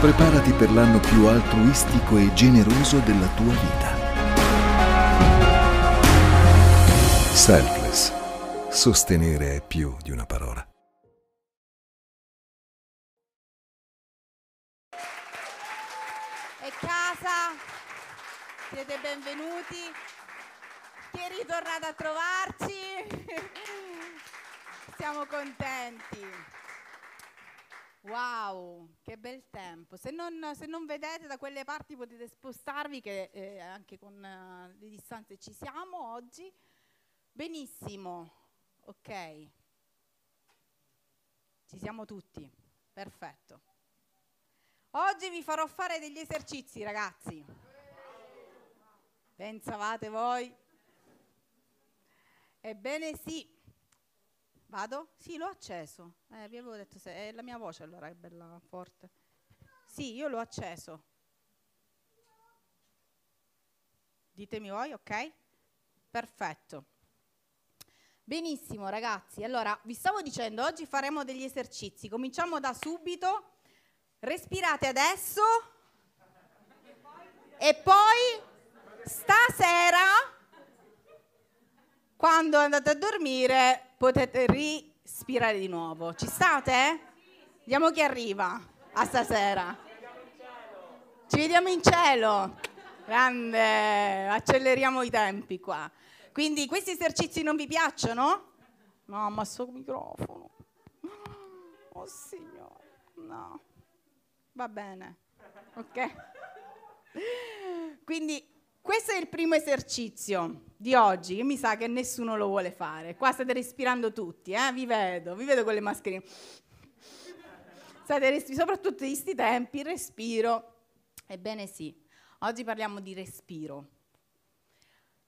Preparati per l'anno più altruistico e generoso della tua vita. Selfless. Sostenere è più di una parola. È casa, siete benvenuti. Chi è ritornato a trovarci? Siamo contenti. Wow, che bel tempo. Se non, se non, vedete da quelle parti potete spostarvi, che eh, anche con uh, le distanze ci siamo oggi. Benissimo, ok. Ci siamo tutti, perfetto. Oggi vi farò fare degli esercizi, ragazzi. Pensavate voi? Ebbene sì. Vado? Sì, l'ho acceso. Eh, vi avevo detto se è la mia voce allora è bella forte. Sì, io l'ho acceso. Ditemi voi, ok? Perfetto. Benissimo ragazzi, allora vi stavo dicendo, oggi faremo degli esercizi, cominciamo da subito, respirate adesso e poi stasera, quando andate a dormire, potete respirare di nuovo. Ci state? Vediamo chi arriva a stasera. Ci vediamo in cielo. Grande, acceleriamo i tempi qua. Quindi questi esercizi non vi piacciono? No, ma sto microfono. Oh signore, no. Va bene. Ok. Quindi questo è il primo esercizio di oggi, mi sa che nessuno lo vuole fare. Qua state respirando tutti, eh? vi vedo, vi vedo con le mascherine. State respirando, soprattutto in questi tempi, respiro. Ebbene sì, oggi parliamo di respiro.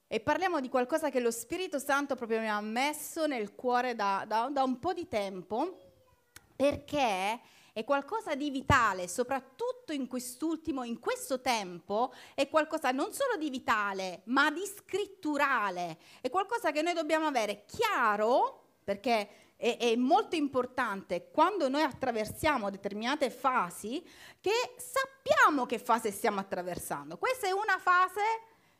E parliamo di qualcosa che lo Spirito Santo proprio mi ha messo nel cuore da, da, da un po' di tempo, perché è qualcosa di vitale, soprattutto in quest'ultimo, in questo tempo, è qualcosa non solo di vitale, ma di scritturale. È qualcosa che noi dobbiamo avere chiaro, perché è, è molto importante quando noi attraversiamo determinate fasi, che sappiamo che fase stiamo attraversando. Questa è una fase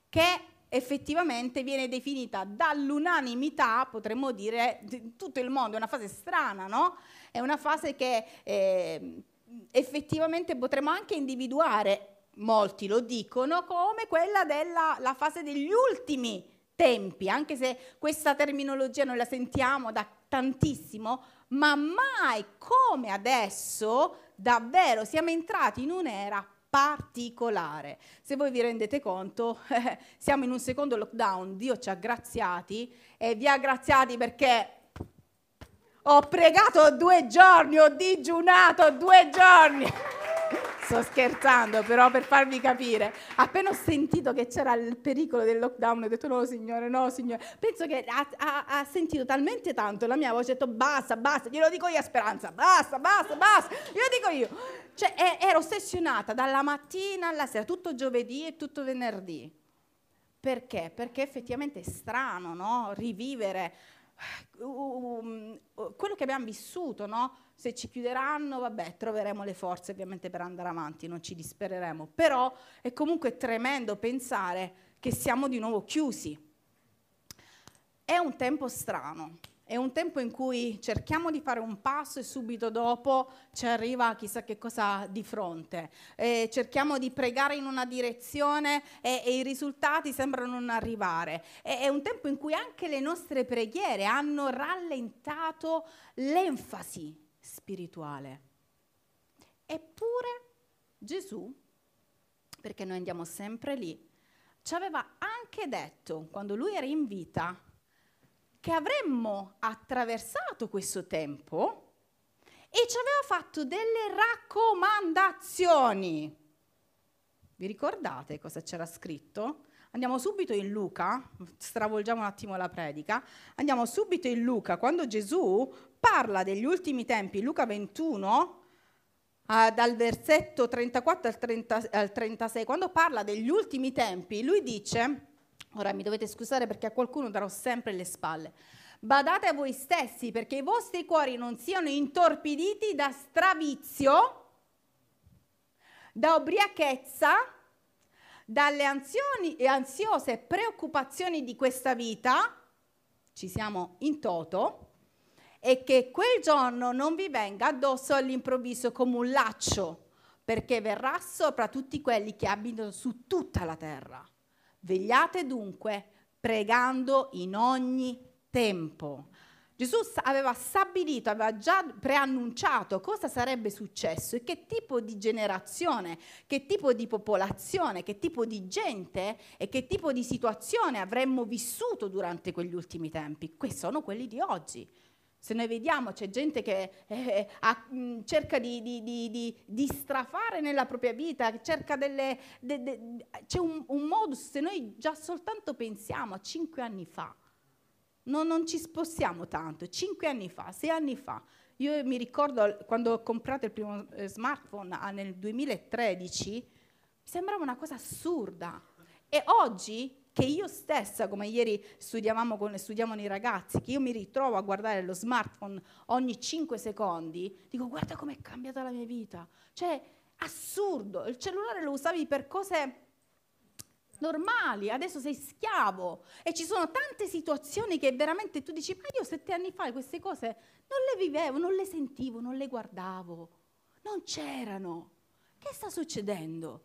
che effettivamente viene definita dall'unanimità, potremmo dire, di tutto il mondo, è una fase strana, no? È una fase che eh, effettivamente potremmo anche individuare, molti lo dicono, come quella della fase degli ultimi tempi, anche se questa terminologia noi la sentiamo da tantissimo, ma mai come adesso davvero siamo entrati in un'era particolare. Se voi vi rendete conto, eh, siamo in un secondo lockdown, Dio ci ha graziati e vi ha graziati perché ho pregato due giorni, ho digiunato due giorni. Sto scherzando, però per farvi capire. Appena ho sentito che c'era il pericolo del lockdown, ho detto no signore, no signore. Penso che ha, ha, ha sentito talmente tanto la mia voce, ho detto basta, basta, glielo dico io a Speranza, basta, basta, basta, glielo dico io. Cioè ero ossessionata dalla mattina alla sera, tutto giovedì e tutto venerdì. Perché? Perché effettivamente è strano, no? Rivivere quello che abbiamo vissuto, no? Se ci chiuderanno, vabbè, troveremo le forze ovviamente per andare avanti, non ci dispereremo. Però è comunque tremendo pensare che siamo di nuovo chiusi. È un tempo strano, è un tempo in cui cerchiamo di fare un passo e subito dopo ci arriva chissà che cosa di fronte. Eh, cerchiamo di pregare in una direzione e, e i risultati sembrano non arrivare. È, è un tempo in cui anche le nostre preghiere hanno rallentato l'enfasi spirituale. Eppure Gesù, perché noi andiamo sempre lì, ci aveva anche detto, quando lui era in vita, che avremmo attraversato questo tempo e ci aveva fatto delle raccomandazioni. Vi ricordate cosa c'era scritto? Andiamo subito in Luca, stravolgiamo un attimo la predica, andiamo subito in Luca, quando Gesù parla degli ultimi tempi, Luca 21, Uh, dal versetto 34 al, 30, al, 36, quando parla degli ultimi tempi, lui dice, Ora mi dovete scusare perché a qualcuno darò sempre le spalle. Badate a voi stessi perché i vostri cuori non siano intorpiditi da stravizio da ubriachezza, dalle ansioni ansiose preoccupazioni di questa vita, ci siamo in toto, e che quel giorno non vi venga addosso all'improvviso come un laccio, perché verrà sopra tutti quelli che abitano su tutta la terra. Vegliate dunque, pregando in ogni tempo. Gesù aveva stabilito, aveva già preannunciato cosa sarebbe successo e che tipo di generazione, che tipo di popolazione, che tipo di gente e che tipo di situazione avremmo vissuto durante quegli ultimi tempi. Questi sono quelli di oggi. Se noi vediamo c'è gente che eh, ha, mh, cerca di, di, di, di, strafare nella propria vita, cerca delle, de, de, c'è un, un, modus, se noi già soltanto pensiamo a cinque anni fa, no, non ci spostiamo tanto, cinque anni fa, sei anni fa, io mi ricordo quando ho comprato il primo eh, smartphone ah, nel 2013, mi sembrava una cosa assurda. E oggi che io stessa, come ieri studiavamo con, studiavano i ragazzi, che io mi ritrovo a guardare lo smartphone ogni 5 secondi, dico guarda com'è cambiata la mia vita. Cioè, assurdo, il cellulare lo usavi per cose normali, adesso sei schiavo e ci sono tante situazioni che veramente tu dici, ma io sette anni fa queste cose non le vivevo, non le sentivo, non le guardavo, non c'erano. Che sta succedendo?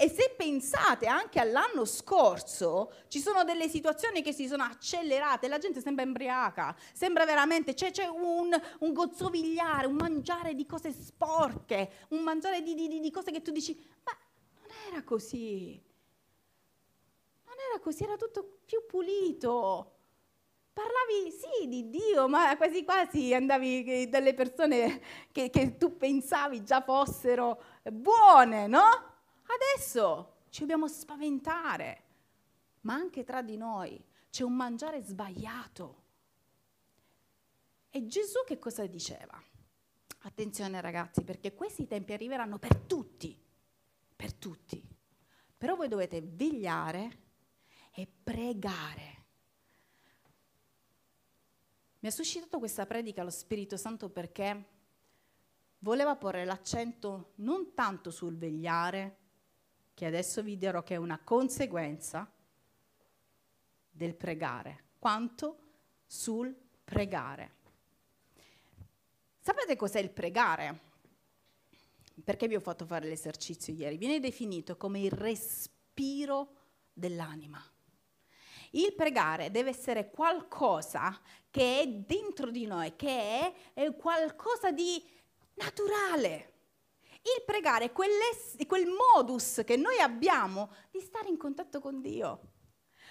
E se pensate anche all'anno scorso, ci sono delle situazioni che si sono accelerate, la gente sembra embriaca, sembra veramente, c'è, c'è un, un, gozzovigliare, un mangiare di cose sporche, un mangiare di, di, di cose che tu dici, ma non era così, non era così, era tutto più pulito. Parlavi sì di Dio, ma quasi quasi andavi dalle persone che, che tu pensavi già fossero buone, no? Adesso ci dobbiamo spaventare, ma anche tra di noi c'è un mangiare sbagliato. E Gesù che cosa diceva? Attenzione ragazzi, perché questi tempi arriveranno per tutti, per tutti. Però voi dovete vegliare e pregare. Mi ha suscitato questa predica lo Spirito Santo perché voleva porre l'accento non tanto sul vegliare, che adesso vi dirò che è una conseguenza del pregare, quanto sul pregare. Sapete cos'è il pregare? Perché vi ho fatto fare l'esercizio ieri? Viene definito come il respiro dell'anima. Il pregare deve essere qualcosa che è dentro di noi, che è, è qualcosa di naturale. Il pregare è quel modus che noi abbiamo di stare in contatto con Dio,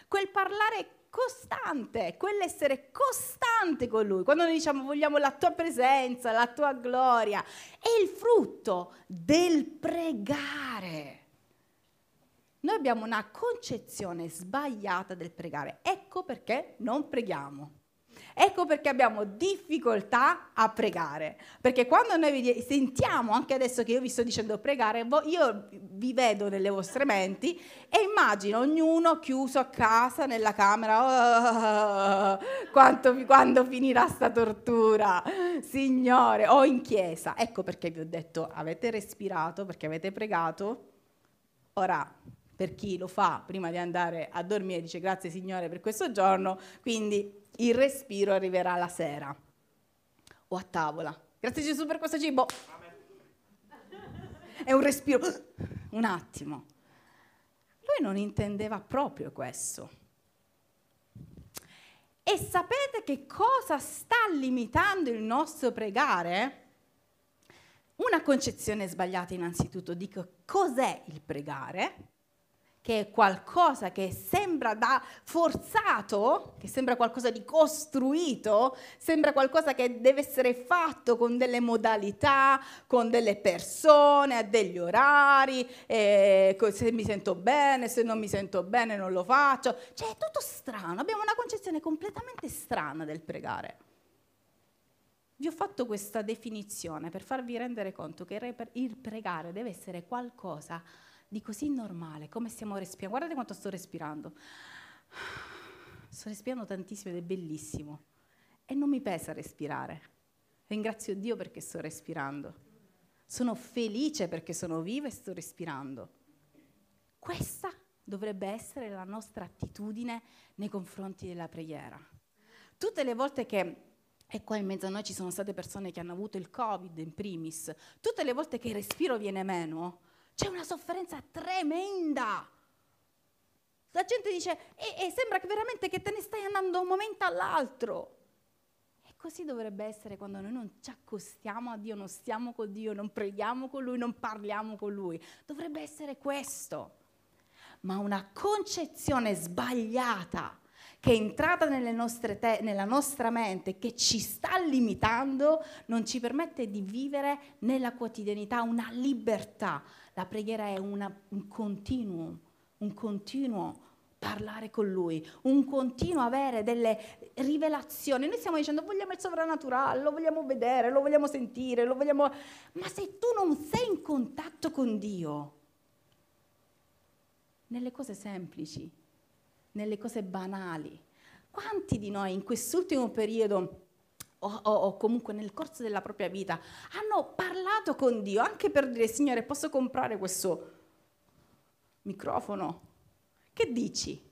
quel parlare costante, quell'essere costante con Lui. Quando noi diciamo vogliamo la tua presenza, la tua gloria, è il frutto del pregare. Noi abbiamo una concezione sbagliata del pregare. Ecco perché non preghiamo. Ecco perché abbiamo difficoltà a pregare, perché quando noi sentiamo, anche adesso che io vi sto dicendo pregare, io vi vedo nelle vostre menti e immagino ognuno chiuso a casa nella camera, oh, quanto, quando finirà sta tortura, Signore, o in chiesa. Ecco perché vi ho detto, avete respirato, perché avete pregato, ora per chi lo fa prima di andare a dormire dice grazie Signore per questo giorno, quindi il respiro arriverà la sera o a tavola. Grazie Gesù per questo cibo. È un respiro, un attimo. Lui non intendeva proprio questo. E sapete che cosa sta limitando il nostro pregare? Una concezione sbagliata innanzitutto di cos'è il pregare che è qualcosa che sembra da forzato, che sembra qualcosa di costruito, sembra qualcosa che deve essere fatto con delle modalità, con delle persone, a degli orari, eh, se mi sento bene, se non mi sento bene non lo faccio. Cioè è tutto strano, abbiamo una concezione completamente strana del pregare. Vi ho fatto questa definizione per farvi rendere conto che il pregare deve essere qualcosa di così normale, come stiamo respirando. Guardate quanto sto respirando. Sto respirando tantissimo ed è bellissimo. E non mi pesa respirare. Ringrazio Dio perché sto respirando. sono felice perché sono viva e sto respirando. Questa dovrebbe essere la nostra attitudine nei confronti della preghiera. Tutte le volte che e qua in mezzo a noi ci sono state persone che hanno avuto il Covid in primis. Tutte le volte che il respiro viene meno, c'è una sofferenza tremenda. La gente dice, e, e sembra che veramente che te ne stai andando da un momento all'altro. E così dovrebbe essere quando noi non ci accostiamo a Dio, non stiamo con Dio, non preghiamo con Lui, non parliamo con Lui. Dovrebbe essere questo. Ma una concezione sbagliata che è entrata te- nella nostra mente, che ci sta limitando, non ci permette di vivere nella quotidianità una libertà. La preghiera è una, un continuo, un continuo parlare con Lui, un continuo avere delle rivelazioni. Noi stiamo dicendo vogliamo il sovrannaturale, lo vogliamo vedere, lo vogliamo sentire, lo vogliamo... Ma se tu non sei in contatto con Dio, nelle cose semplici, nelle cose banali. Quanti di noi in quest'ultimo periodo o, o, o, comunque nel corso della propria vita hanno parlato con Dio anche per dire Signore posso comprare questo microfono? Che dici?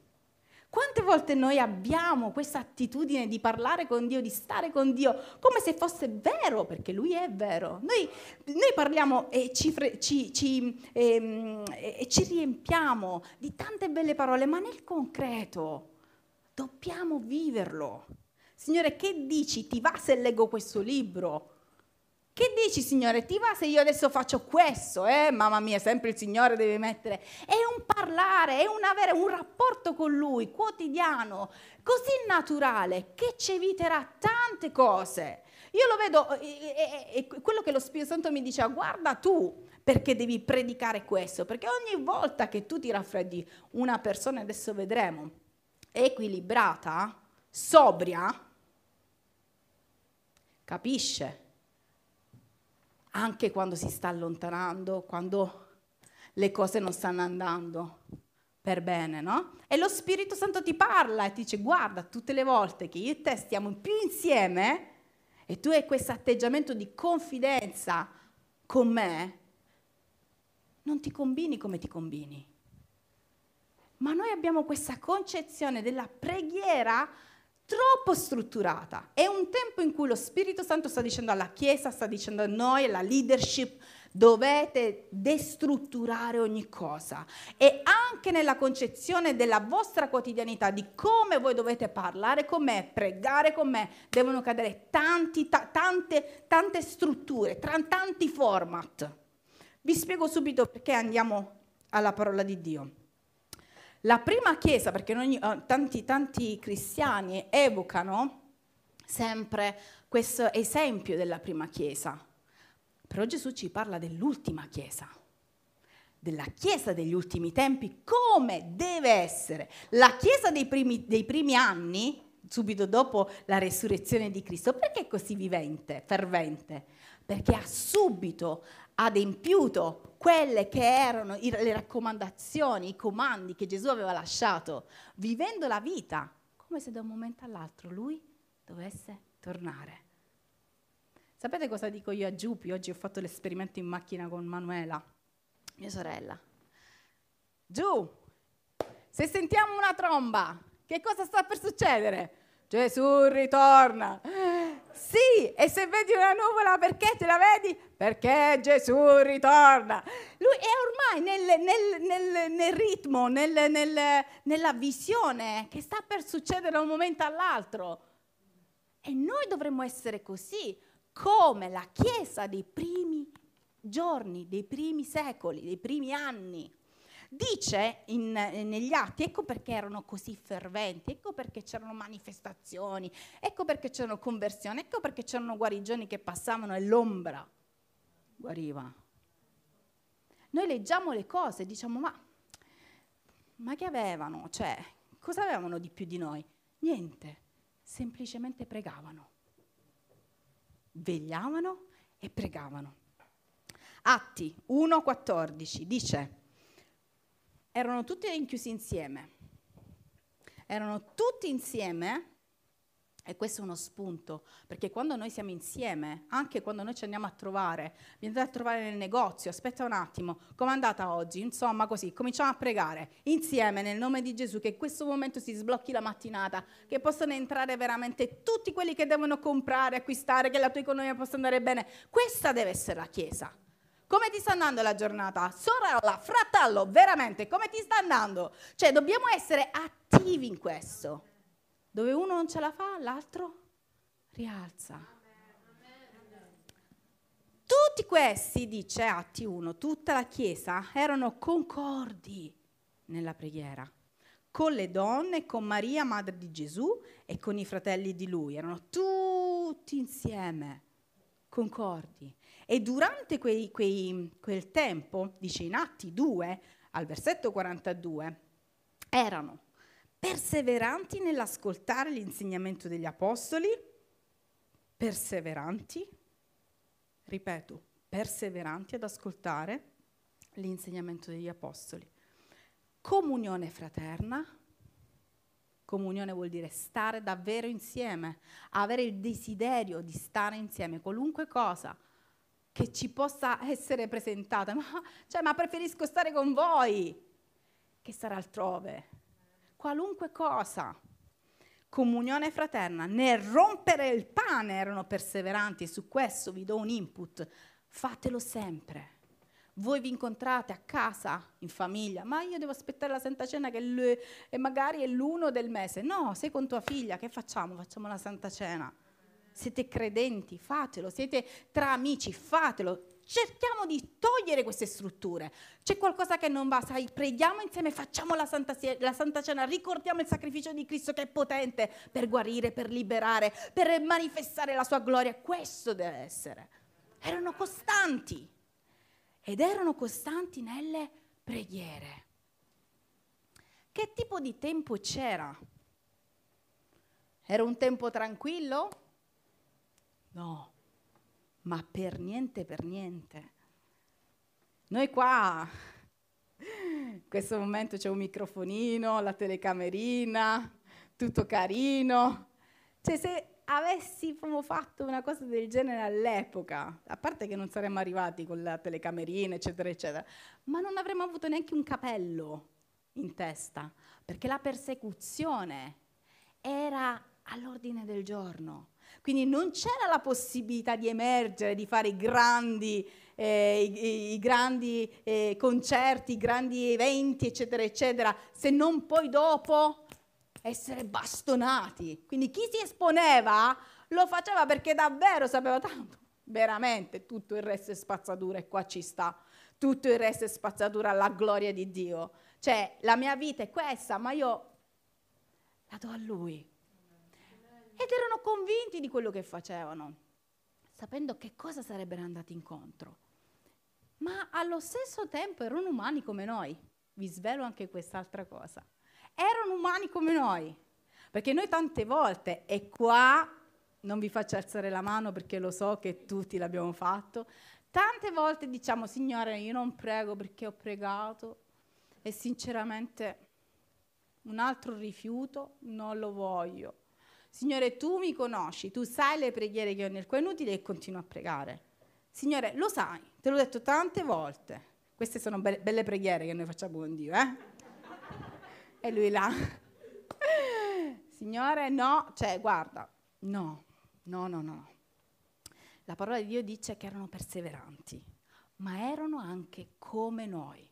Quante volte noi abbiamo questa attitudine di parlare con Dio, di stare con Dio, come se fosse vero, perché Lui è vero. Noi, noi parliamo e ci, ci, ci, ehm, e ci riempiamo di tante belle parole, ma nel concreto dobbiamo viverlo. Signore, che dici? Ti va se leggo questo libro? Che dici, Signore? Ti va se io adesso faccio questo? Eh, mamma mia, sempre il Signore deve mettere. È un parlare, è un avere un rapporto con Lui quotidiano, così naturale, che ci eviterà tante cose. Io lo vedo, e, e, e quello che lo Spirito Santo mi dice, guarda tu, perché devi predicare questo, perché ogni volta che tu ti raffreddi una persona, adesso vedremo, equilibrata, sobria, capisce anche quando si sta allontanando, quando le cose non stanno andando per bene, no? E lo Spirito Santo ti parla e ti dice guarda, tutte le volte che io e te stiamo più insieme e tu hai questo atteggiamento di confidenza con me, non ti combini come ti combini. Ma noi abbiamo questa concezione della preghiera troppo strutturata. È un tempo in cui lo Spirito Santo sta dicendo alla Chiesa, sta dicendo a noi, alla leadership, dovete destrutturare ogni cosa. E anche nella concezione della vostra quotidianità, di come voi dovete parlare con me, pregare con me, devono cadere tanti, ta- tante, tante strutture, tra- tanti format. Vi spiego subito perché andiamo alla parola di Dio. La prima chiesa, perché noi, eh, tanti, tanti cristiani evocano sempre questo esempio della prima chiesa, però Gesù ci parla dell'ultima chiesa, della chiesa degli ultimi tempi, come deve essere. La chiesa dei primi, dei primi anni, subito dopo la resurrezione di Cristo, perché è così vivente, fervente? Perché ha subito adempiuto quelle che erano le raccomandazioni, i comandi che Gesù aveva lasciato, vivendo la vita come se da un momento all'altro lui dovesse tornare. Sapete cosa dico io a Giupi? Oggi ho fatto l'esperimento in macchina con Manuela, mia sorella. Giù, se sentiamo una tromba, che cosa sta per succedere? Gesù ritorna. Sì, e se vedi una nuvola perché te la vedi? Perché Gesù ritorna. Lui è ormai nel, nel, nel, nel ritmo, nella visione che sta per succedere da un momento all'altro. E noi dovremmo essere così, come la Chiesa dei primi giorni, dei primi secoli, dei primi anni. Dice in, negli atti, ecco perché erano così ferventi, ecco perché c'erano manifestazioni, ecco perché c'erano conversioni, ecco perché c'erano guarigioni che passavano e l'ombra guariva. Noi leggiamo le cose e diciamo, ma, ma che avevano? Cioè, cosa avevano di più di noi? Niente, semplicemente pregavano. Vegliavano e pregavano. Atti 1,14 dice, erano tutti rinchiusi insieme. Erano tutti insieme E questo è uno spunto, perché quando noi siamo insieme, anche quando noi ci andiamo a trovare, vi andate a trovare nel negozio, aspetta un attimo, com'è andata oggi? Insomma, così, cominciamo a pregare insieme nel nome di Gesù, che in questo momento si sblocchi la mattinata, che possano entrare veramente tutti quelli che devono comprare, acquistare, che la tua economia possa andare bene. Questa deve essere la Chiesa. Come ti sta andando la giornata? Sorella, fratello, veramente, come ti sta andando? Cioè, dobbiamo essere attivi in questo. Dove uno non ce la fa, l'altro rialza. Tutti questi, dice Atti 1, tutta la Chiesa erano concordi nella preghiera, con le donne, con Maria, madre di Gesù, e con i fratelli di lui. Erano tutti insieme, concordi. E durante quei, quei, quel tempo, dice in Atti 2, al versetto 42, erano perseveranti nell'ascoltare l'insegnamento degli apostoli, perseveranti, ripeto, perseveranti ad ascoltare l'insegnamento degli apostoli. Comunione fraterna, comunione vuol dire stare davvero insieme, avere il desiderio di stare insieme, qualunque cosa che ci possa essere presentata, ma, cioè, ma preferisco stare con voi che stare altrove qualunque cosa. Comunione fraterna, nel rompere il pane erano perseveranti e su questo vi do un input. Fatelo sempre. Voi vi incontrate a casa, in famiglia, ma io devo aspettare la Santa Cena che magari è l'uno del mese. No, sei con tua figlia, che facciamo? Facciamo la Santa Cena. Siete credenti, fatelo. Siete tra amici, fatelo cerchiamo di togliere queste strutture. C'è qualcosa che non va, sai, preghiamo insieme, facciamo la Santa, la Santa Cena, ricordiamo il sacrificio di Cristo che è potente per guarire, per liberare, per manifestare la sua gloria. Questo deve essere. Erano costanti ed erano costanti nelle preghiere. Che tipo di tempo c'era? Era un tempo tranquillo? No ma per niente, per niente. Noi qua, in questo momento c'è un microfonino, la telecamerina, tutto carino. Cioè se avessimo fatto una cosa del genere all'epoca, a parte che non saremmo arrivati con la telecamerina, eccetera, eccetera, ma non avremmo avuto neanche un capello in testa, perché la persecuzione era all'ordine del giorno. Quindi non c'era la possibilità di emergere, di fare grandi, eh, i, i grandi eh, concerti, i grandi eventi, eccetera, eccetera, se non poi dopo essere bastonati. Quindi chi si esponeva lo faceva perché davvero sapeva tanto. Veramente tutto il resto è spazzatura e qua ci sta. Tutto il resto è spazzatura alla gloria di Dio. Cioè, la mia vita è questa, ma io la do a Lui ed erano convinti di quello che facevano, sapendo che cosa sarebbero andati incontro. Ma allo stesso tempo erano umani come noi. Vi svelo anche quest'altra cosa. Erano umani come noi. Perché noi tante volte, e qua non vi faccio alzare la mano perché lo so che tutti l'abbiamo fatto, tante volte diciamo, Signore, io non prego perché ho pregato e sinceramente un altro rifiuto non lo voglio. Signore, tu mi conosci, tu sai le preghiere che ho nel cuore, inutile e continuo a pregare. Signore, lo sai, te l'ho detto tante volte. Queste sono be- belle preghiere che noi facciamo con Dio, eh? e lui là. Signore, no, cioè, guarda, no, no, no, no. La parola di Dio dice che erano perseveranti, ma erano anche come noi.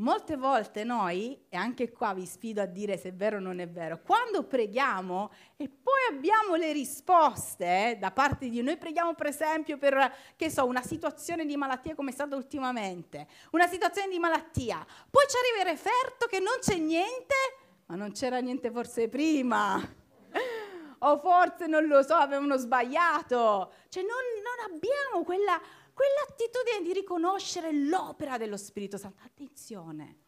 Molte volte noi, e anche qua vi sfido a dire se è vero o non è vero, quando preghiamo e poi abbiamo le risposte da parte di noi preghiamo per esempio per, che so, una situazione di malattia come è stata ultimamente, una situazione di malattia, poi ci arriva il referto che non c'è niente, ma non c'era niente forse prima, o forse non lo so, avevano sbagliato, cioè non, non abbiamo quella quell'attitudine di riconoscere l'opera dello Spirito Santo. Attenzione,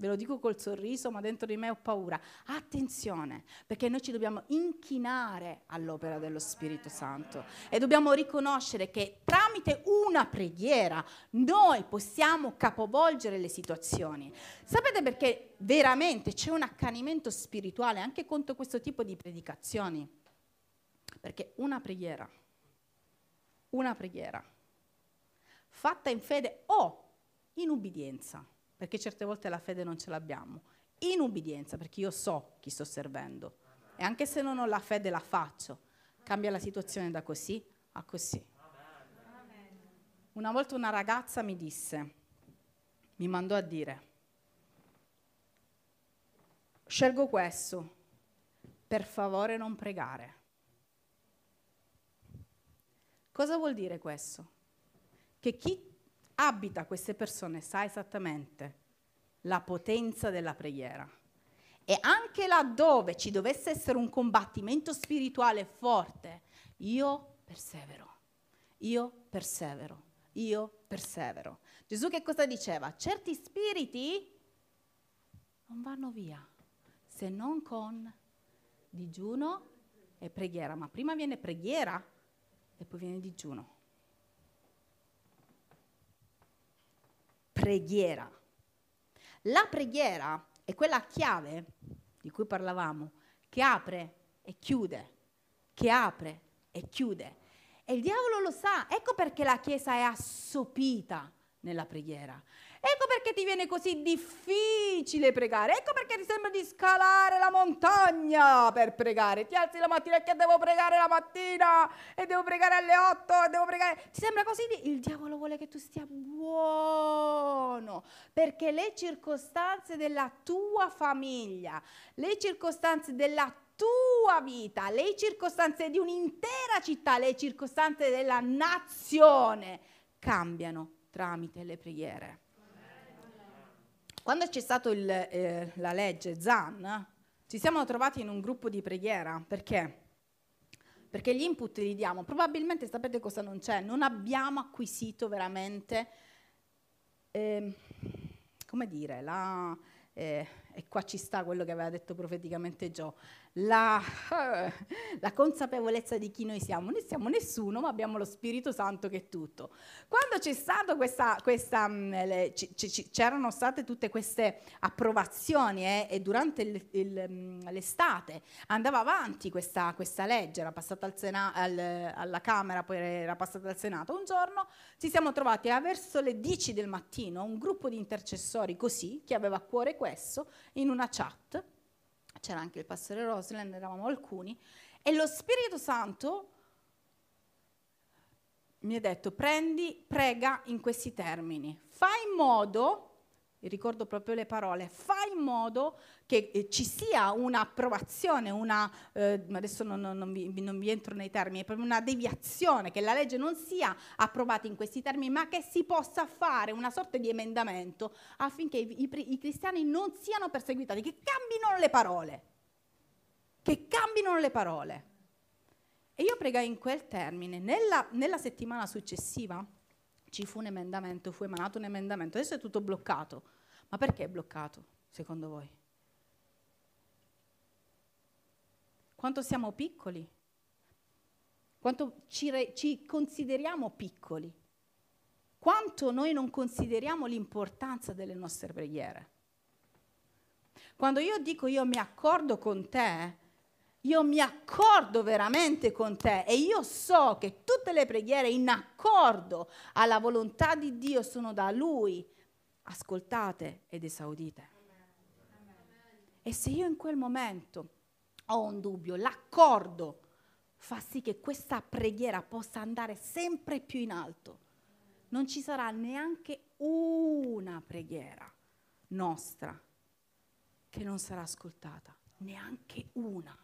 Ve lo dico col sorriso, ma dentro di me ho paura. Attenzione, perché noi ci dobbiamo inchinare all'opera dello Spirito Santo e dobbiamo riconoscere che tramite una preghiera noi possiamo capovolgere le situazioni. Sapete perché veramente c'è un accanimento spirituale anche contro questo tipo di predicazioni? Perché una preghiera, una preghiera fatta in fede o in ubbidienza perché certe volte la fede non ce l'abbiamo. In ubbidienza, perché io so chi sto servendo. E anche se non ho la fede la faccio. Cambia la situazione da così a così. Una volta una ragazza mi disse, mi mandò a dire, scelgo questo, per favore non pregare. Cosa vuol dire questo? Che chi abita queste persone sa esattamente la potenza della preghiera. E anche laddove ci dovesse essere un combattimento spirituale forte, io persevero, io persevero, io persevero. Gesù che cosa diceva? Certi spiriti non vanno via se non con digiuno e preghiera, ma prima viene preghiera e poi viene digiuno. Preghiera. La preghiera è quella chiave di cui parlavamo, che apre e chiude, che apre e chiude. E il diavolo lo sa, ecco perché la Chiesa è assopita nella preghiera. Perché ti viene così difficile pregare, ecco perché ti sembra di scalare la montagna per pregare. Ti alzi la mattina e che devo pregare la mattina e devo pregare alle 8 e devo pregare. Ti sembra così? Di... Il diavolo vuole che tu stia buono, perché le circostanze della tua famiglia, le circostanze della tua vita, le circostanze di un'intera città, le circostanze della nazione cambiano tramite le preghiere. Quando c'è stata eh, la legge ZAN, ci siamo trovati in un gruppo di preghiera. Perché? Perché gli input li diamo. Probabilmente sapete cosa non c'è? Non abbiamo acquisito veramente, eh, come dire, la, eh, e qua ci sta quello che aveva detto profeticamente Gio, la, la, consapevolezza di chi noi siamo. Noi siamo nessuno, ma abbiamo lo Spirito Santo che è tutto. Quando c'è stata questa, questa mm, le, c- c- c'erano state tutte queste approvazioni eh, e durante il, il, mm, l'estate andava avanti questa, questa legge, era passata al Sena- al, alla Camera, poi era passata al Senato. Un giorno ci siamo trovati a verso le 10 del mattino un gruppo di intercessori così, che aveva a cuore questo, in una chat c'era anche il pastore Rosland, eravamo alcuni, e lo Spirito Santo mi ha detto prendi, prega in questi termini, fai in modo, ricordo proprio le parole, fai in modo che eh, ci sia un'approvazione, una, eh, adesso non, non, non, vi, non, vi, entro nei termini, proprio una deviazione, che la legge non sia approvata in questi termini, ma che si possa fare una sorta di emendamento affinché i, i, i cristiani non siano perseguitati, che cambino le parole, che cambino le parole. E io pregai in quel termine. Nella, nella, settimana successiva ci fu un emendamento, fu emanato un emendamento. Adesso è tutto bloccato. Ma perché è bloccato, secondo voi? Quanto siamo piccoli? Quanto ci, re, ci consideriamo piccoli? Quanto noi non consideriamo l'importanza delle nostre preghiere? Quando io dico io mi accordo con te, io mi accordo veramente con te e io so che tutte le preghiere in accordo alla volontà di Dio sono da Lui ascoltate ed esaudite. E se io in quel momento ho un dubbio, l'accordo fa sì che questa preghiera possa andare sempre più in alto. Non ci sarà neanche una preghiera nostra che non sarà ascoltata, neanche una.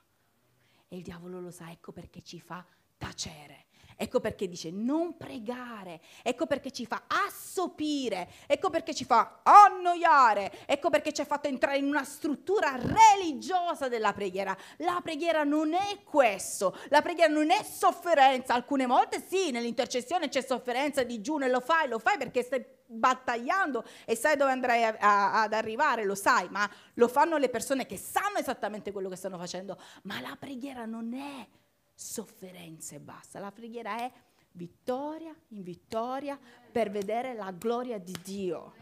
E il diavolo lo sa, ecco perché ci fa tacere. Ecco perché dice non pregare, ecco perché ci fa assopire, ecco perché ci fa annoiare, ecco perché ci ha fatto entrare in una struttura religiosa della preghiera. La preghiera non è questo, la preghiera non è sofferenza, alcune volte sì, nell'intercessione c'è sofferenza, digiuno e lo fai, lo fai perché stai battagliando e sai dove andrai a, a, ad arrivare, lo sai, ma lo fanno le persone che sanno esattamente quello che stanno facendo, ma la preghiera non è sofferenza e basta. La preghiera è vittoria in vittoria per vedere la gloria di Dio.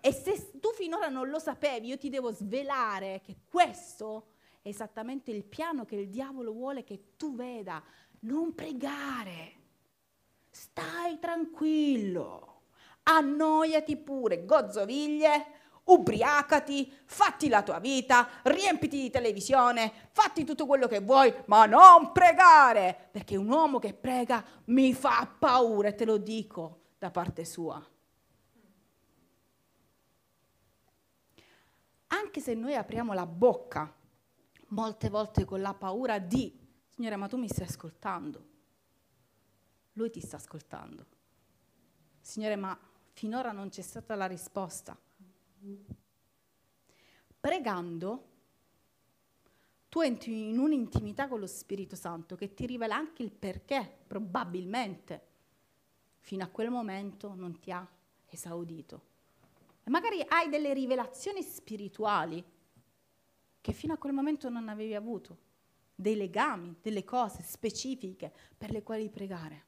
E se tu finora non lo sapevi, io ti devo svelare che questo è esattamente il piano che il diavolo vuole che tu veda. Non pregare. Stai tranquillo. Annoiati pure, gozzoviglie ubriacati, fatti la tua vita, riempiti di televisione, fatti tutto quello che vuoi, ma non pregare, perché un uomo che prega mi fa paura e te lo dico da parte sua. Anche se noi apriamo la bocca molte volte con la paura di, Signore, ma tu mi stai ascoltando. Lui ti sta ascoltando. Signore, ma finora non c'è stata la risposta. Pregando, tu entri in un'intimità con lo Spirito Santo che ti rivela anche il perché, probabilmente, fino a quel momento non ti ha esaudito. E magari hai delle rivelazioni spirituali che fino a quel momento non avevi avuto, dei legami, delle cose specifiche per le quali pregare.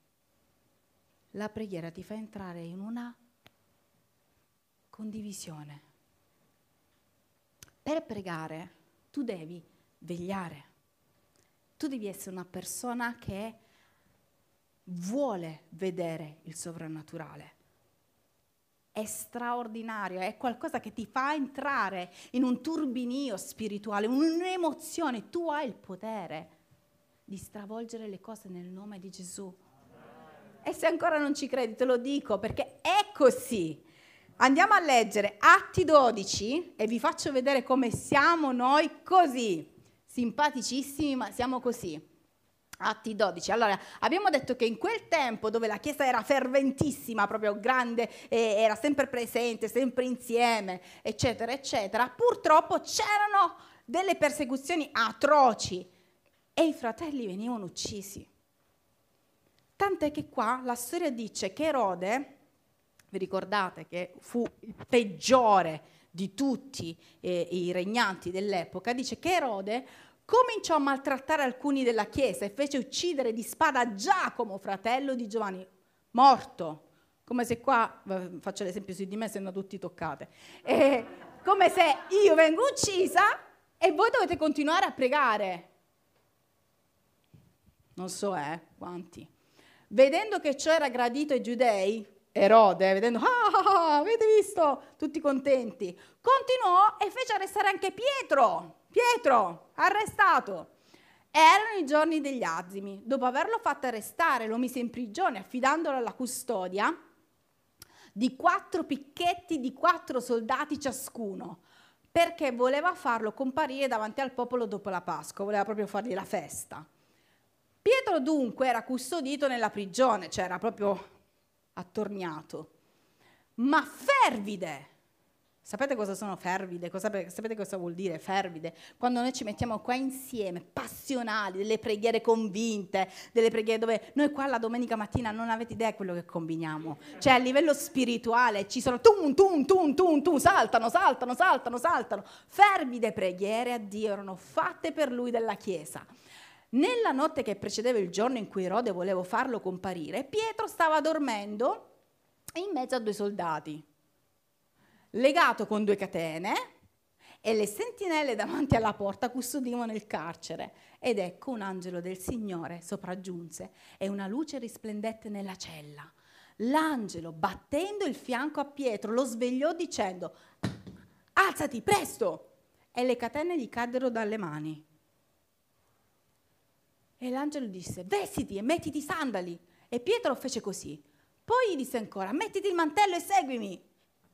La preghiera ti fa entrare in una condivisione. Per pregare tu devi vegliare, tu devi essere una persona che vuole vedere il sovrannaturale. È straordinario, è qualcosa che ti fa entrare in un turbinio spirituale, un'emozione. Tu hai il potere di stravolgere le cose nel nome di Gesù. E se ancora non ci credi, te lo dico perché è così. Andiamo a leggere Atti 12 e vi faccio vedere come siamo noi così, simpaticissimi, ma siamo così. Atti 12. Allora, abbiamo detto che in quel tempo dove la Chiesa era ferventissima, proprio grande, era sempre presente, sempre insieme, eccetera, eccetera, purtroppo c'erano delle persecuzioni atroci e i fratelli venivano uccisi. Tant'è che qua la storia dice che Erode vi ricordate che fu il peggiore di tutti eh, i regnanti dell'epoca, dice che Erode cominciò a maltrattare alcuni della Chiesa e fece uccidere di spada Giacomo, fratello di Giovanni, morto. Come se qua, faccio l'esempio su di me, essendo tutti toccate, eh, come se io vengo uccisa e voi dovete continuare a pregare. Non so, eh, quanti. Vedendo che ciò era gradito ai giudei, Erode, vedendo, ah, ah, ah, avete visto? Tutti contenti. Continuò e fece arrestare anche Pietro. Pietro, arrestato. Erano i giorni degli azimi. Dopo averlo fatto arrestare, lo mise in prigione, affidandolo alla custodia di quattro picchetti di quattro soldati ciascuno, perché voleva farlo comparire davanti al popolo dopo la Pasqua, voleva proprio fargli la festa. Pietro dunque era custodito nella prigione, cioè era proprio attorniato, ma fervide. Sapete cosa sono fervide? Cosa, sapete cosa vuol dire fervide? Quando noi ci mettiamo qua insieme, passionali, delle preghiere convinte, delle preghiere dove noi qua la domenica mattina non avete idea di quello che combiniamo. Cioè a livello spirituale ci sono tum, tum, tum, tum, tum, saltano, saltano, saltano, saltano. Fervide preghiere a Dio erano fatte per lui della Chiesa. Nella notte che precedeva il giorno in cui Erode voleva farlo comparire, Pietro stava dormendo in mezzo a due soldati, legato con due catene, e le sentinelle davanti alla porta custodivano il carcere. Ed ecco un angelo del Signore sopraggiunse e una luce risplendette nella cella. L'angelo, battendo il fianco a Pietro, lo svegliò dicendo, alzati, presto! E le catene gli caddero dalle mani. E l'angelo disse, vestiti e mettiti i sandali. E Pietro fece così. Poi gli disse ancora, mettiti il mantello e seguimi.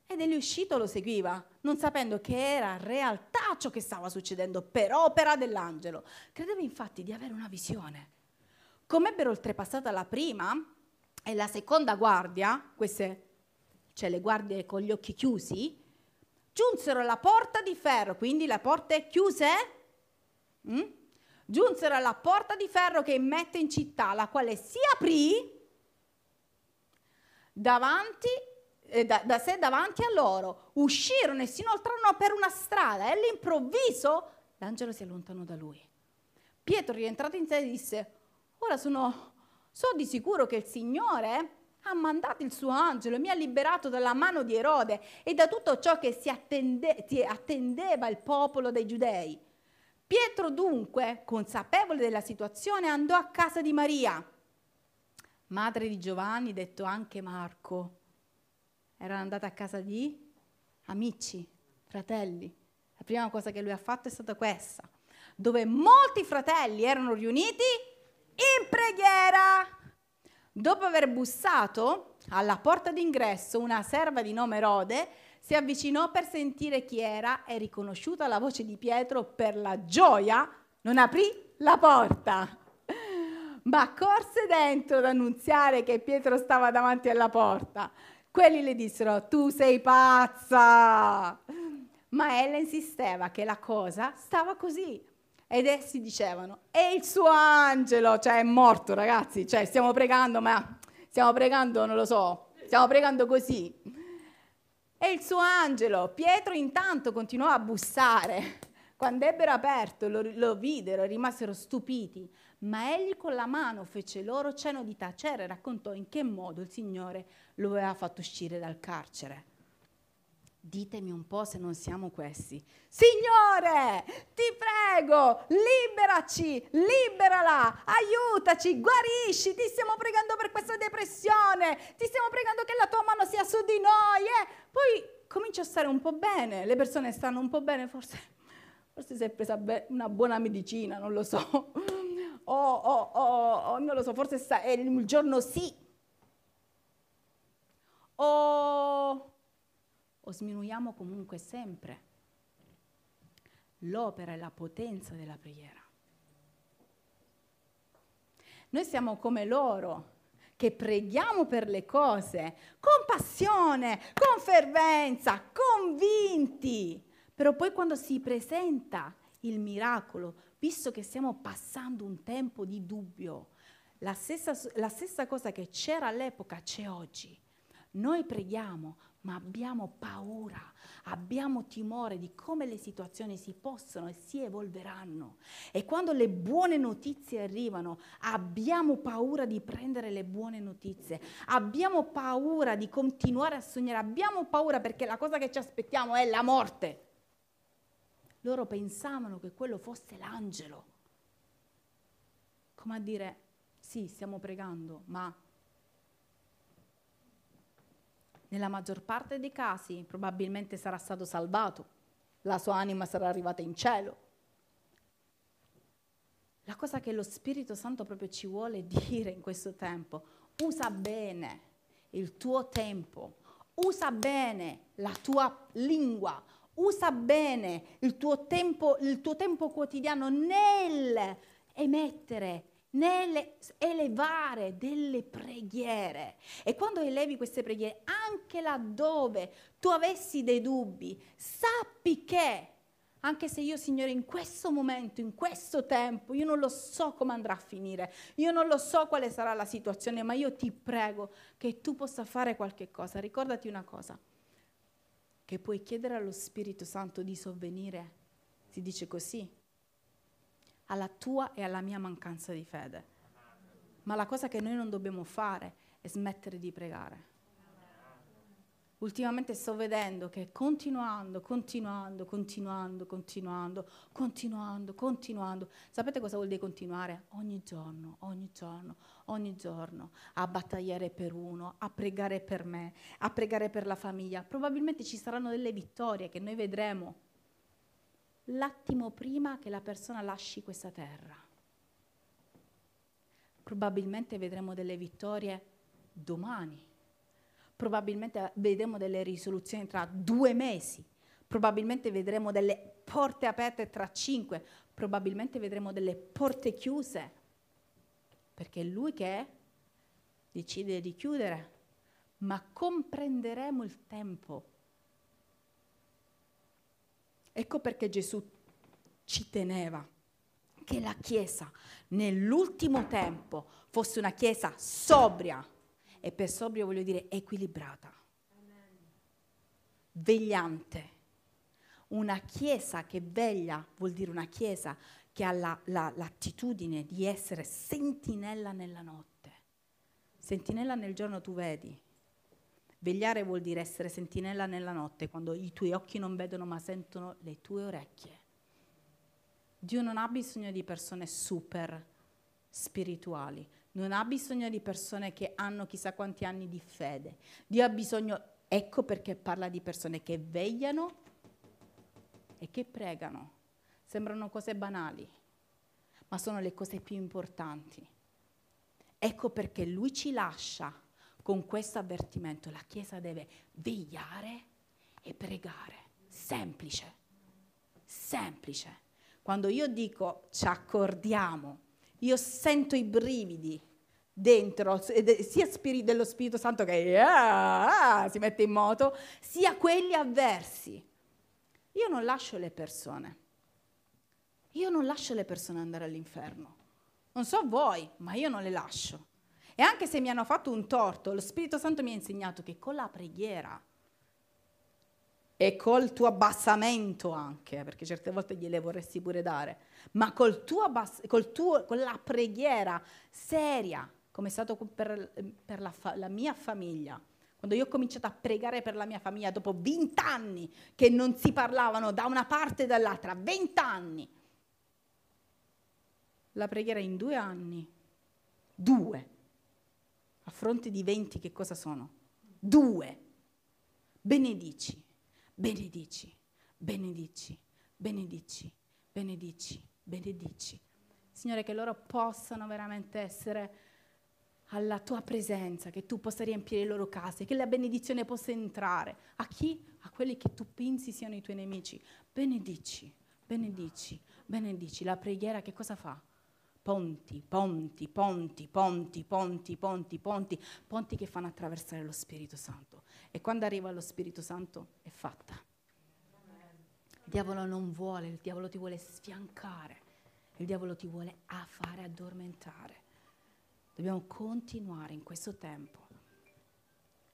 Ed egli uscito lo seguiva, non sapendo che era realtà ciò che stava succedendo per opera dell'angelo. Credeva infatti di avere una visione. come ebbero oltrepassato la prima e la seconda guardia, queste, cioè le guardie con gli occhi chiusi, giunsero alla porta di ferro, quindi le porte chiuse, mm? Giunsero alla porta di ferro che mette in città, la quale si aprì davanti, eh, da, da, sé davanti a loro, uscirono e si inoltrarono per una strada e all'improvviso l'angelo si allontanò da lui. Pietro, rientrato in sé, disse, ora sono, so di sicuro che il Signore ha mandato il suo angelo e mi ha liberato dalla mano di Erode e da tutto ciò che si, attende, attendeva il popolo dei giudei. Pietro dunque, consapevole della situazione, andò a casa di Maria, madre di Giovanni, detto anche Marco. Era andata a casa di amici, fratelli. La prima cosa che lui ha fatto è stata questa, dove molti fratelli erano riuniti in preghiera. Dopo aver bussato alla porta d'ingresso, una serva di nome Rode si avvicinò per sentire chi era e riconosciuta la voce di Pietro per la gioia, non aprì la porta, ma corse dentro ad annunziare che Pietro stava davanti alla porta. Quelli le dissero, tu sei pazza! Ma ella insisteva che la cosa stava così, ed essi dicevano, è il suo angelo, cioè è morto ragazzi, cioè stiamo pregando, ma stiamo pregando, non lo so, stiamo pregando così. È il suo angelo. Pietro intanto continuò a bussare. Quando ebbero aperto, lo, lo videro e rimasero stupiti, ma egli con la mano fece loro cenno di tacere e raccontò in che modo il Signore lo aveva fatto uscire dal carcere. Ditemi un po' se non siamo questi. Signore, ti prego, liberaci, liberala, aiutaci, guarisci, ti stiamo pregando per questa depressione, ti stiamo pregando che la tua mano sia su di noi. Eh? Poi comincia a stare un po' bene, le persone stanno un po' bene, forse, forse si è presa una buona medicina, non lo so. O, o, o, o non lo so, forse è il giorno sì. O o sminuiamo comunque sempre l'opera e la potenza della preghiera. Noi siamo come loro che preghiamo per le cose con passione, con fervenza, convinti, però poi quando si presenta il miracolo, visto che stiamo passando un tempo di dubbio, la stessa, la stessa cosa che c'era all'epoca c'è oggi. Noi preghiamo, ma abbiamo paura, abbiamo timore di come le situazioni si possono e si evolveranno. E quando le buone notizie arrivano, abbiamo paura di prendere le buone notizie, abbiamo paura di continuare a sognare, abbiamo paura perché la cosa che ci aspettiamo è la morte. Loro pensavano che quello fosse l'angelo. Come a dire, sì, stiamo pregando, ma nella maggior parte dei casi probabilmente sarà stato salvato, la sua anima sarà arrivata in cielo. La cosa che lo Spirito Santo proprio ci vuole dire in questo tempo, usa bene il tuo tempo, usa bene la tua lingua, usa bene il tuo tempo, il tuo tempo quotidiano nel emettere nell'elevare delle preghiere. E quando elevi queste preghiere, anche laddove tu avessi dei dubbi, sappi che, anche se io, Signore, in questo momento, in questo tempo, io non lo so come andrà a finire, io non lo so quale sarà la situazione, ma io ti prego che tu possa fare qualche cosa. Ricordati una cosa, che puoi chiedere allo Spirito Santo di sovvenire, si dice così, alla tua e alla mia mancanza di fede. Ma la cosa che noi non dobbiamo fare è smettere di pregare. Ultimamente sto vedendo che continuando, continuando, continuando, continuando, continuando, continuando, sapete cosa vuol dire continuare? Ogni giorno, ogni giorno, ogni giorno, a battagliare per uno, a pregare per me, a pregare per la famiglia. Probabilmente ci saranno delle vittorie che noi vedremo l'attimo prima che la persona lasci questa terra. Probabilmente vedremo delle vittorie domani, probabilmente vedremo delle risoluzioni tra due mesi, probabilmente vedremo delle porte aperte tra cinque, probabilmente vedremo delle porte chiuse. perché è lui che decide di chiudere, ma comprenderemo il tempo. Ecco perché Gesù ci teneva che la Chiesa nell'ultimo tempo fosse una Chiesa sobria, e per sobrio voglio dire equilibrata, vegliante. Una Chiesa che veglia vuol dire una Chiesa che ha la, la, l'attitudine di essere sentinella nella notte. Sentinella nel giorno tu vedi. Vegliare vuol dire essere sentinella nella notte, quando i tuoi occhi non vedono ma sentono le tue orecchie. Dio non ha bisogno di persone super spirituali, non ha bisogno di persone che hanno chissà quanti anni di fede. Dio ha bisogno, ecco perché parla di persone che vegliano e che pregano. Sembrano cose banali, ma sono le cose più importanti. Ecco perché lui ci lascia con questo avvertimento. La Chiesa deve vegliare e pregare. Semplice, semplice. Quando io dico ci accordiamo, io sento i brividi dentro, sia dello Spirito Santo che ah, ah, si mette in moto, sia quelli avversi. Io non lascio le persone. Io non lascio le persone andare all'inferno. Non so voi, ma io non le lascio. E anche se mi hanno fatto un torto, lo Spirito Santo mi ha insegnato che con la preghiera e col tuo abbassamento anche, perché certe volte gliele vorresti pure dare, ma col tuo abbass- col tuo, con la preghiera seria, come è stato per, per la, fa- la mia famiglia, quando io ho cominciato a pregare per la mia famiglia dopo vent'anni che non si parlavano da una parte e dall'altra, vent'anni, la preghiera in due anni, due, fronte di venti che cosa sono? Due, benedici, benedici, benedici, benedici, benedici, benedici. Signore, che loro possano veramente essere alla tua presenza, che tu possa riempire le loro case, che la benedizione possa entrare. A chi? A quelli che tu pensi siano i tuoi nemici. Benedici, benedici, benedici. La preghiera che cosa fa? Ponti, ponti, ponti, ponti, ponti, ponti, ponti, ponti che fanno attraversare lo Spirito Santo. E quando arriva lo Spirito Santo è fatta. Il diavolo non vuole, il diavolo ti vuole sfiancare, il diavolo ti vuole a fare addormentare. Dobbiamo continuare in questo tempo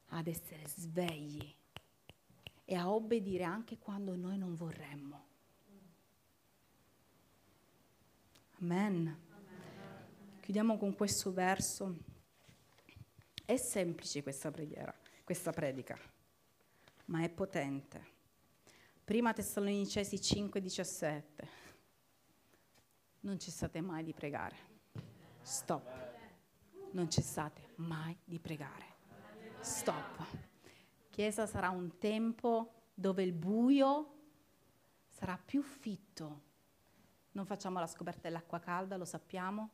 ad essere svegli e a obbedire anche quando noi non vorremmo. Amen. Chiudiamo con questo verso. È semplice questa preghiera, questa predica, ma è potente. Prima Tessalonicesi 5:17. Non cessate mai di pregare. Stop. Non cessate mai di pregare. Stop. Chiesa sarà un tempo dove il buio sarà più fitto. Non facciamo la scoperta dell'acqua calda, lo sappiamo,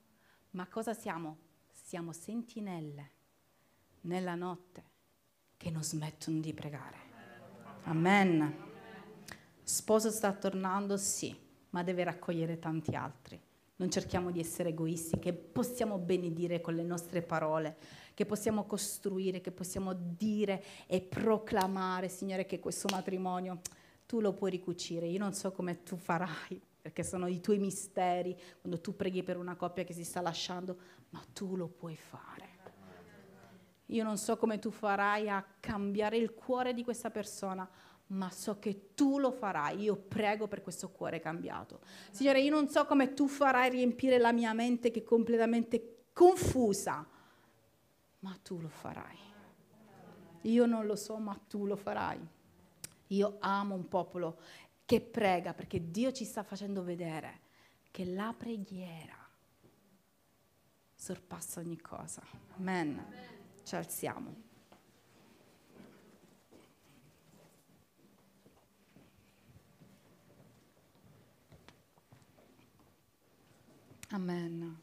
ma cosa siamo? Siamo sentinelle nella notte che non smettono di pregare. Amen. Sposo sta tornando? Sì, ma deve raccogliere tanti altri. Non cerchiamo di essere egoisti, che possiamo benedire con le nostre parole, che possiamo costruire, che possiamo dire e proclamare, Signore, che questo matrimonio tu lo puoi ricucire. Io non so come tu farai, perché sono i tuoi misteri, quando tu preghi per una coppia che si sta lasciando, ma tu lo puoi fare. Io non so come tu farai a cambiare il cuore di questa persona, ma so che tu lo farai. Io prego per questo cuore cambiato. Signore, io non so come tu farai a riempire la mia mente che è completamente confusa, ma tu lo farai. Io non lo so, ma tu lo farai. Io amo un popolo che prega, perché Dio ci sta facendo vedere che la preghiera sorpassa ogni cosa. Amen. Ci alziamo. Amen.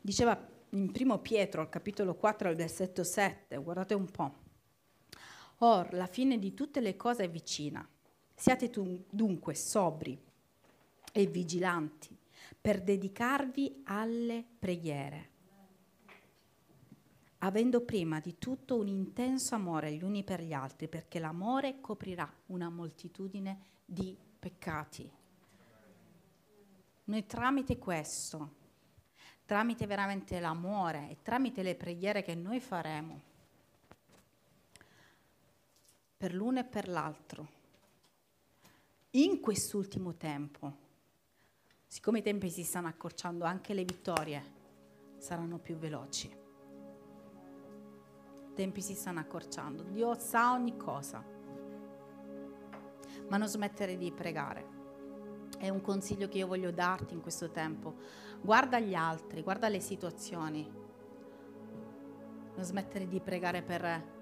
Diceva in primo Pietro, al capitolo 4, al versetto 7, guardate un po'. Or la fine di tutte le cose è vicina. Siate dunque sobri e vigilanti, per dedicarvi alle preghiere, avendo prima di tutto un intenso amore gli uni per gli altri, perché l'amore coprirà una moltitudine di peccati. Noi tramite questo, tramite veramente l'amore e tramite le preghiere che noi faremo, per l'uno e per l'altro, in quest'ultimo tempo, siccome i tempi si stanno accorciando, anche le vittorie saranno più veloci. I tempi si stanno accorciando. Dio sa ogni cosa. Ma non smettere di pregare. È un consiglio che io voglio darti in questo tempo. Guarda gli altri, guarda le situazioni. Non smettere di pregare per,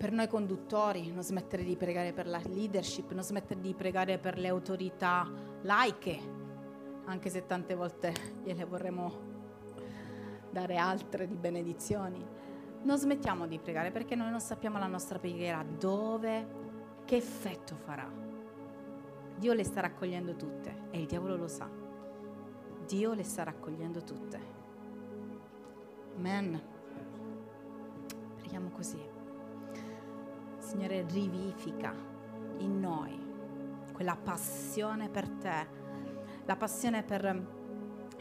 per noi conduttori, non smettere di pregare per la leadership, non smettere di pregare per le autorità laiche, anche se tante volte gliele vorremmo dare altre di benedizioni. Non smettiamo di pregare perché noi non sappiamo la nostra preghiera dove, che effetto farà. Dio le sta raccogliendo tutte e il diavolo lo sa. Dio le sta raccogliendo tutte. Amen. Preghiamo così. Signore, rivifica in noi quella passione per te, la passione per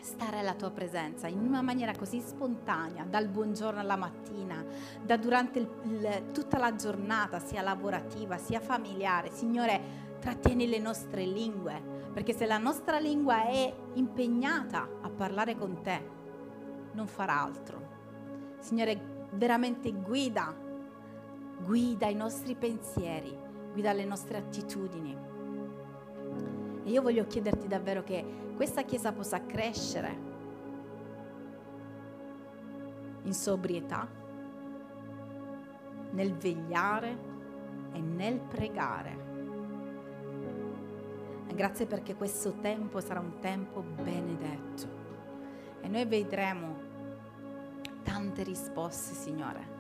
stare alla tua presenza in una maniera così spontanea, dal buongiorno alla mattina, da durante il, il, tutta la giornata, sia lavorativa, sia familiare. Signore, trattieni le nostre lingue, perché se la nostra lingua è impegnata a parlare con te, non farà altro. Signore, veramente guida, guida i nostri pensieri, guida le nostre attitudini. E io voglio chiederti davvero che questa Chiesa possa crescere in sobrietà, nel vegliare e nel pregare. E grazie perché questo tempo sarà un tempo benedetto e noi vedremo tante risposte, Signore,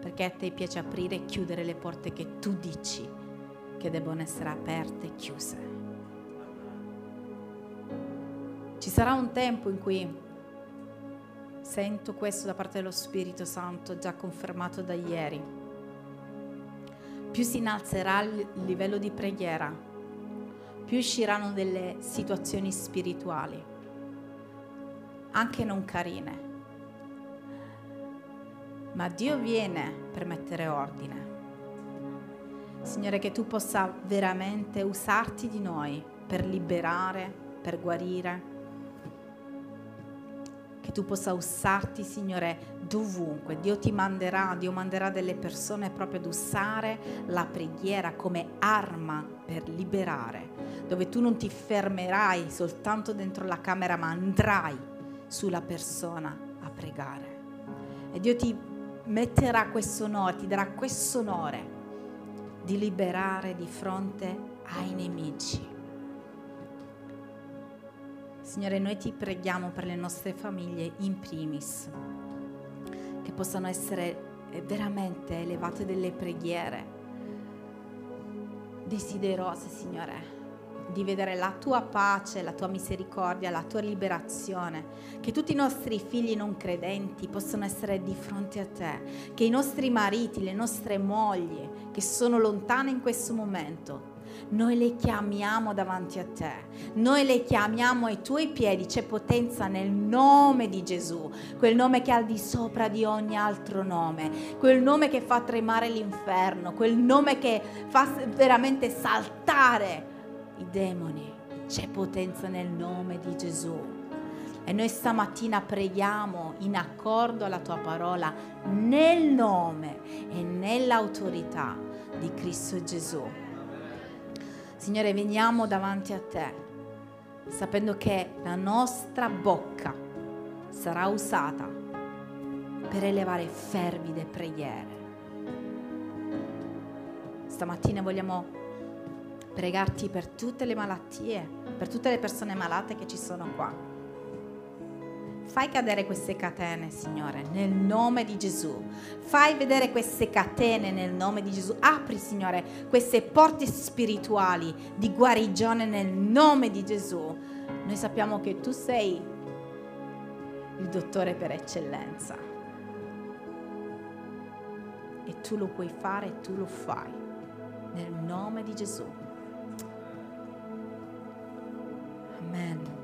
perché a te piace aprire e chiudere le porte che tu dici che devono essere aperte e chiuse. Ci sarà un tempo in cui sento questo da parte dello Spirito Santo, già confermato da ieri. Più si innalzerà il livello di preghiera, più usciranno delle situazioni spirituali, anche non carine. Ma Dio viene per mettere ordine. Signore, che tu possa veramente usarti di noi per liberare, per guarire che tu possa usarti, Signore, dovunque. Dio ti manderà, Dio manderà delle persone proprio ad usare la preghiera come arma per liberare, dove tu non ti fermerai soltanto dentro la camera, ma andrai sulla persona a pregare. E Dio ti metterà questo onore, ti darà questo onore di liberare di fronte ai nemici. Signore, noi ti preghiamo per le nostre famiglie in primis, che possano essere eh, veramente elevate delle preghiere desiderose, Signore, di vedere la tua pace, la tua misericordia, la tua liberazione, che tutti i nostri figli non credenti possano essere di fronte a te, che i nostri mariti, le nostre mogli che sono lontane in questo momento, noi le chiamiamo davanti a te, noi le chiamiamo ai tuoi piedi, c'è potenza nel nome di Gesù, quel nome che è al di sopra di ogni altro nome, quel nome che fa tremare l'inferno, quel nome che fa veramente saltare i demoni. C'è potenza nel nome di Gesù. E noi stamattina preghiamo in accordo alla tua parola nel nome e nell'autorità di Cristo Gesù. Signore, veniamo davanti a te, sapendo che la nostra bocca sarà usata per elevare fervide preghiere. Stamattina vogliamo pregarti per tutte le malattie, per tutte le persone malate che ci sono qua Fai cadere queste catene, Signore, nel nome di Gesù. Fai vedere queste catene nel nome di Gesù. Apri, Signore, queste porte spirituali di guarigione nel nome di Gesù. Noi sappiamo che tu sei il dottore per eccellenza. E tu lo puoi fare e tu lo fai. Nel nome di Gesù. Amen.